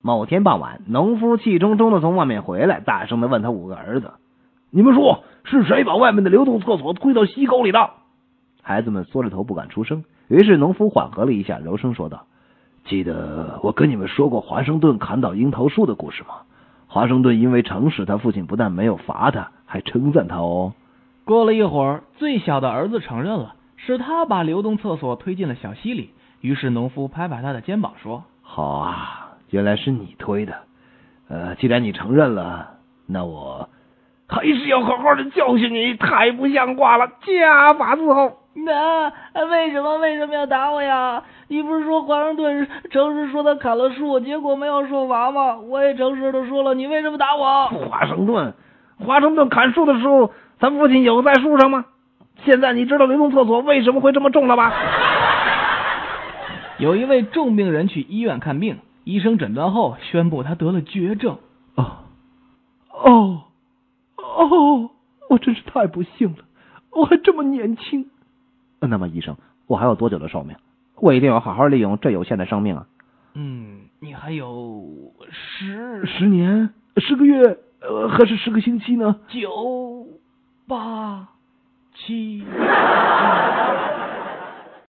某天傍晚，农夫气冲冲的从外面回来，大声的问他五个儿子：“你们说是谁把外面的流动厕所推到溪沟里的？”孩子们缩着头不敢出声。于是农夫缓和了一下，柔声说道：“记得我跟你们说过华盛顿砍倒樱桃树的故事吗？华盛顿因为诚实，他父亲不但没有罚他，还称赞他哦。”过了一会儿，最小的儿子承认了，是他把流动厕所推进了小溪里。于是农夫拍拍他的肩膀说：“好啊。”原来是你推的，呃，既然你承认了，那我还是要好好的教训你，太不像话了，家法伺候。那为什么为什么要打我呀？你不是说华盛顿诚实说他砍了树，结果没有受罚吗？我也诚实的说了，你为什么打我？华盛顿，华盛顿砍树的时候，他父亲有在树上吗？现在你知道流动厕所为什么会这么重了吧？有一位重病人去医院看病。医生诊断后宣布他得了绝症。哦，哦，哦，我真是太不幸了，我还这么年轻。那么，医生，我还有多久的寿命？我一定要好好利用这有限的生命啊。嗯，你还有十十年、十个月，呃，还是十个星期呢？九、八、七。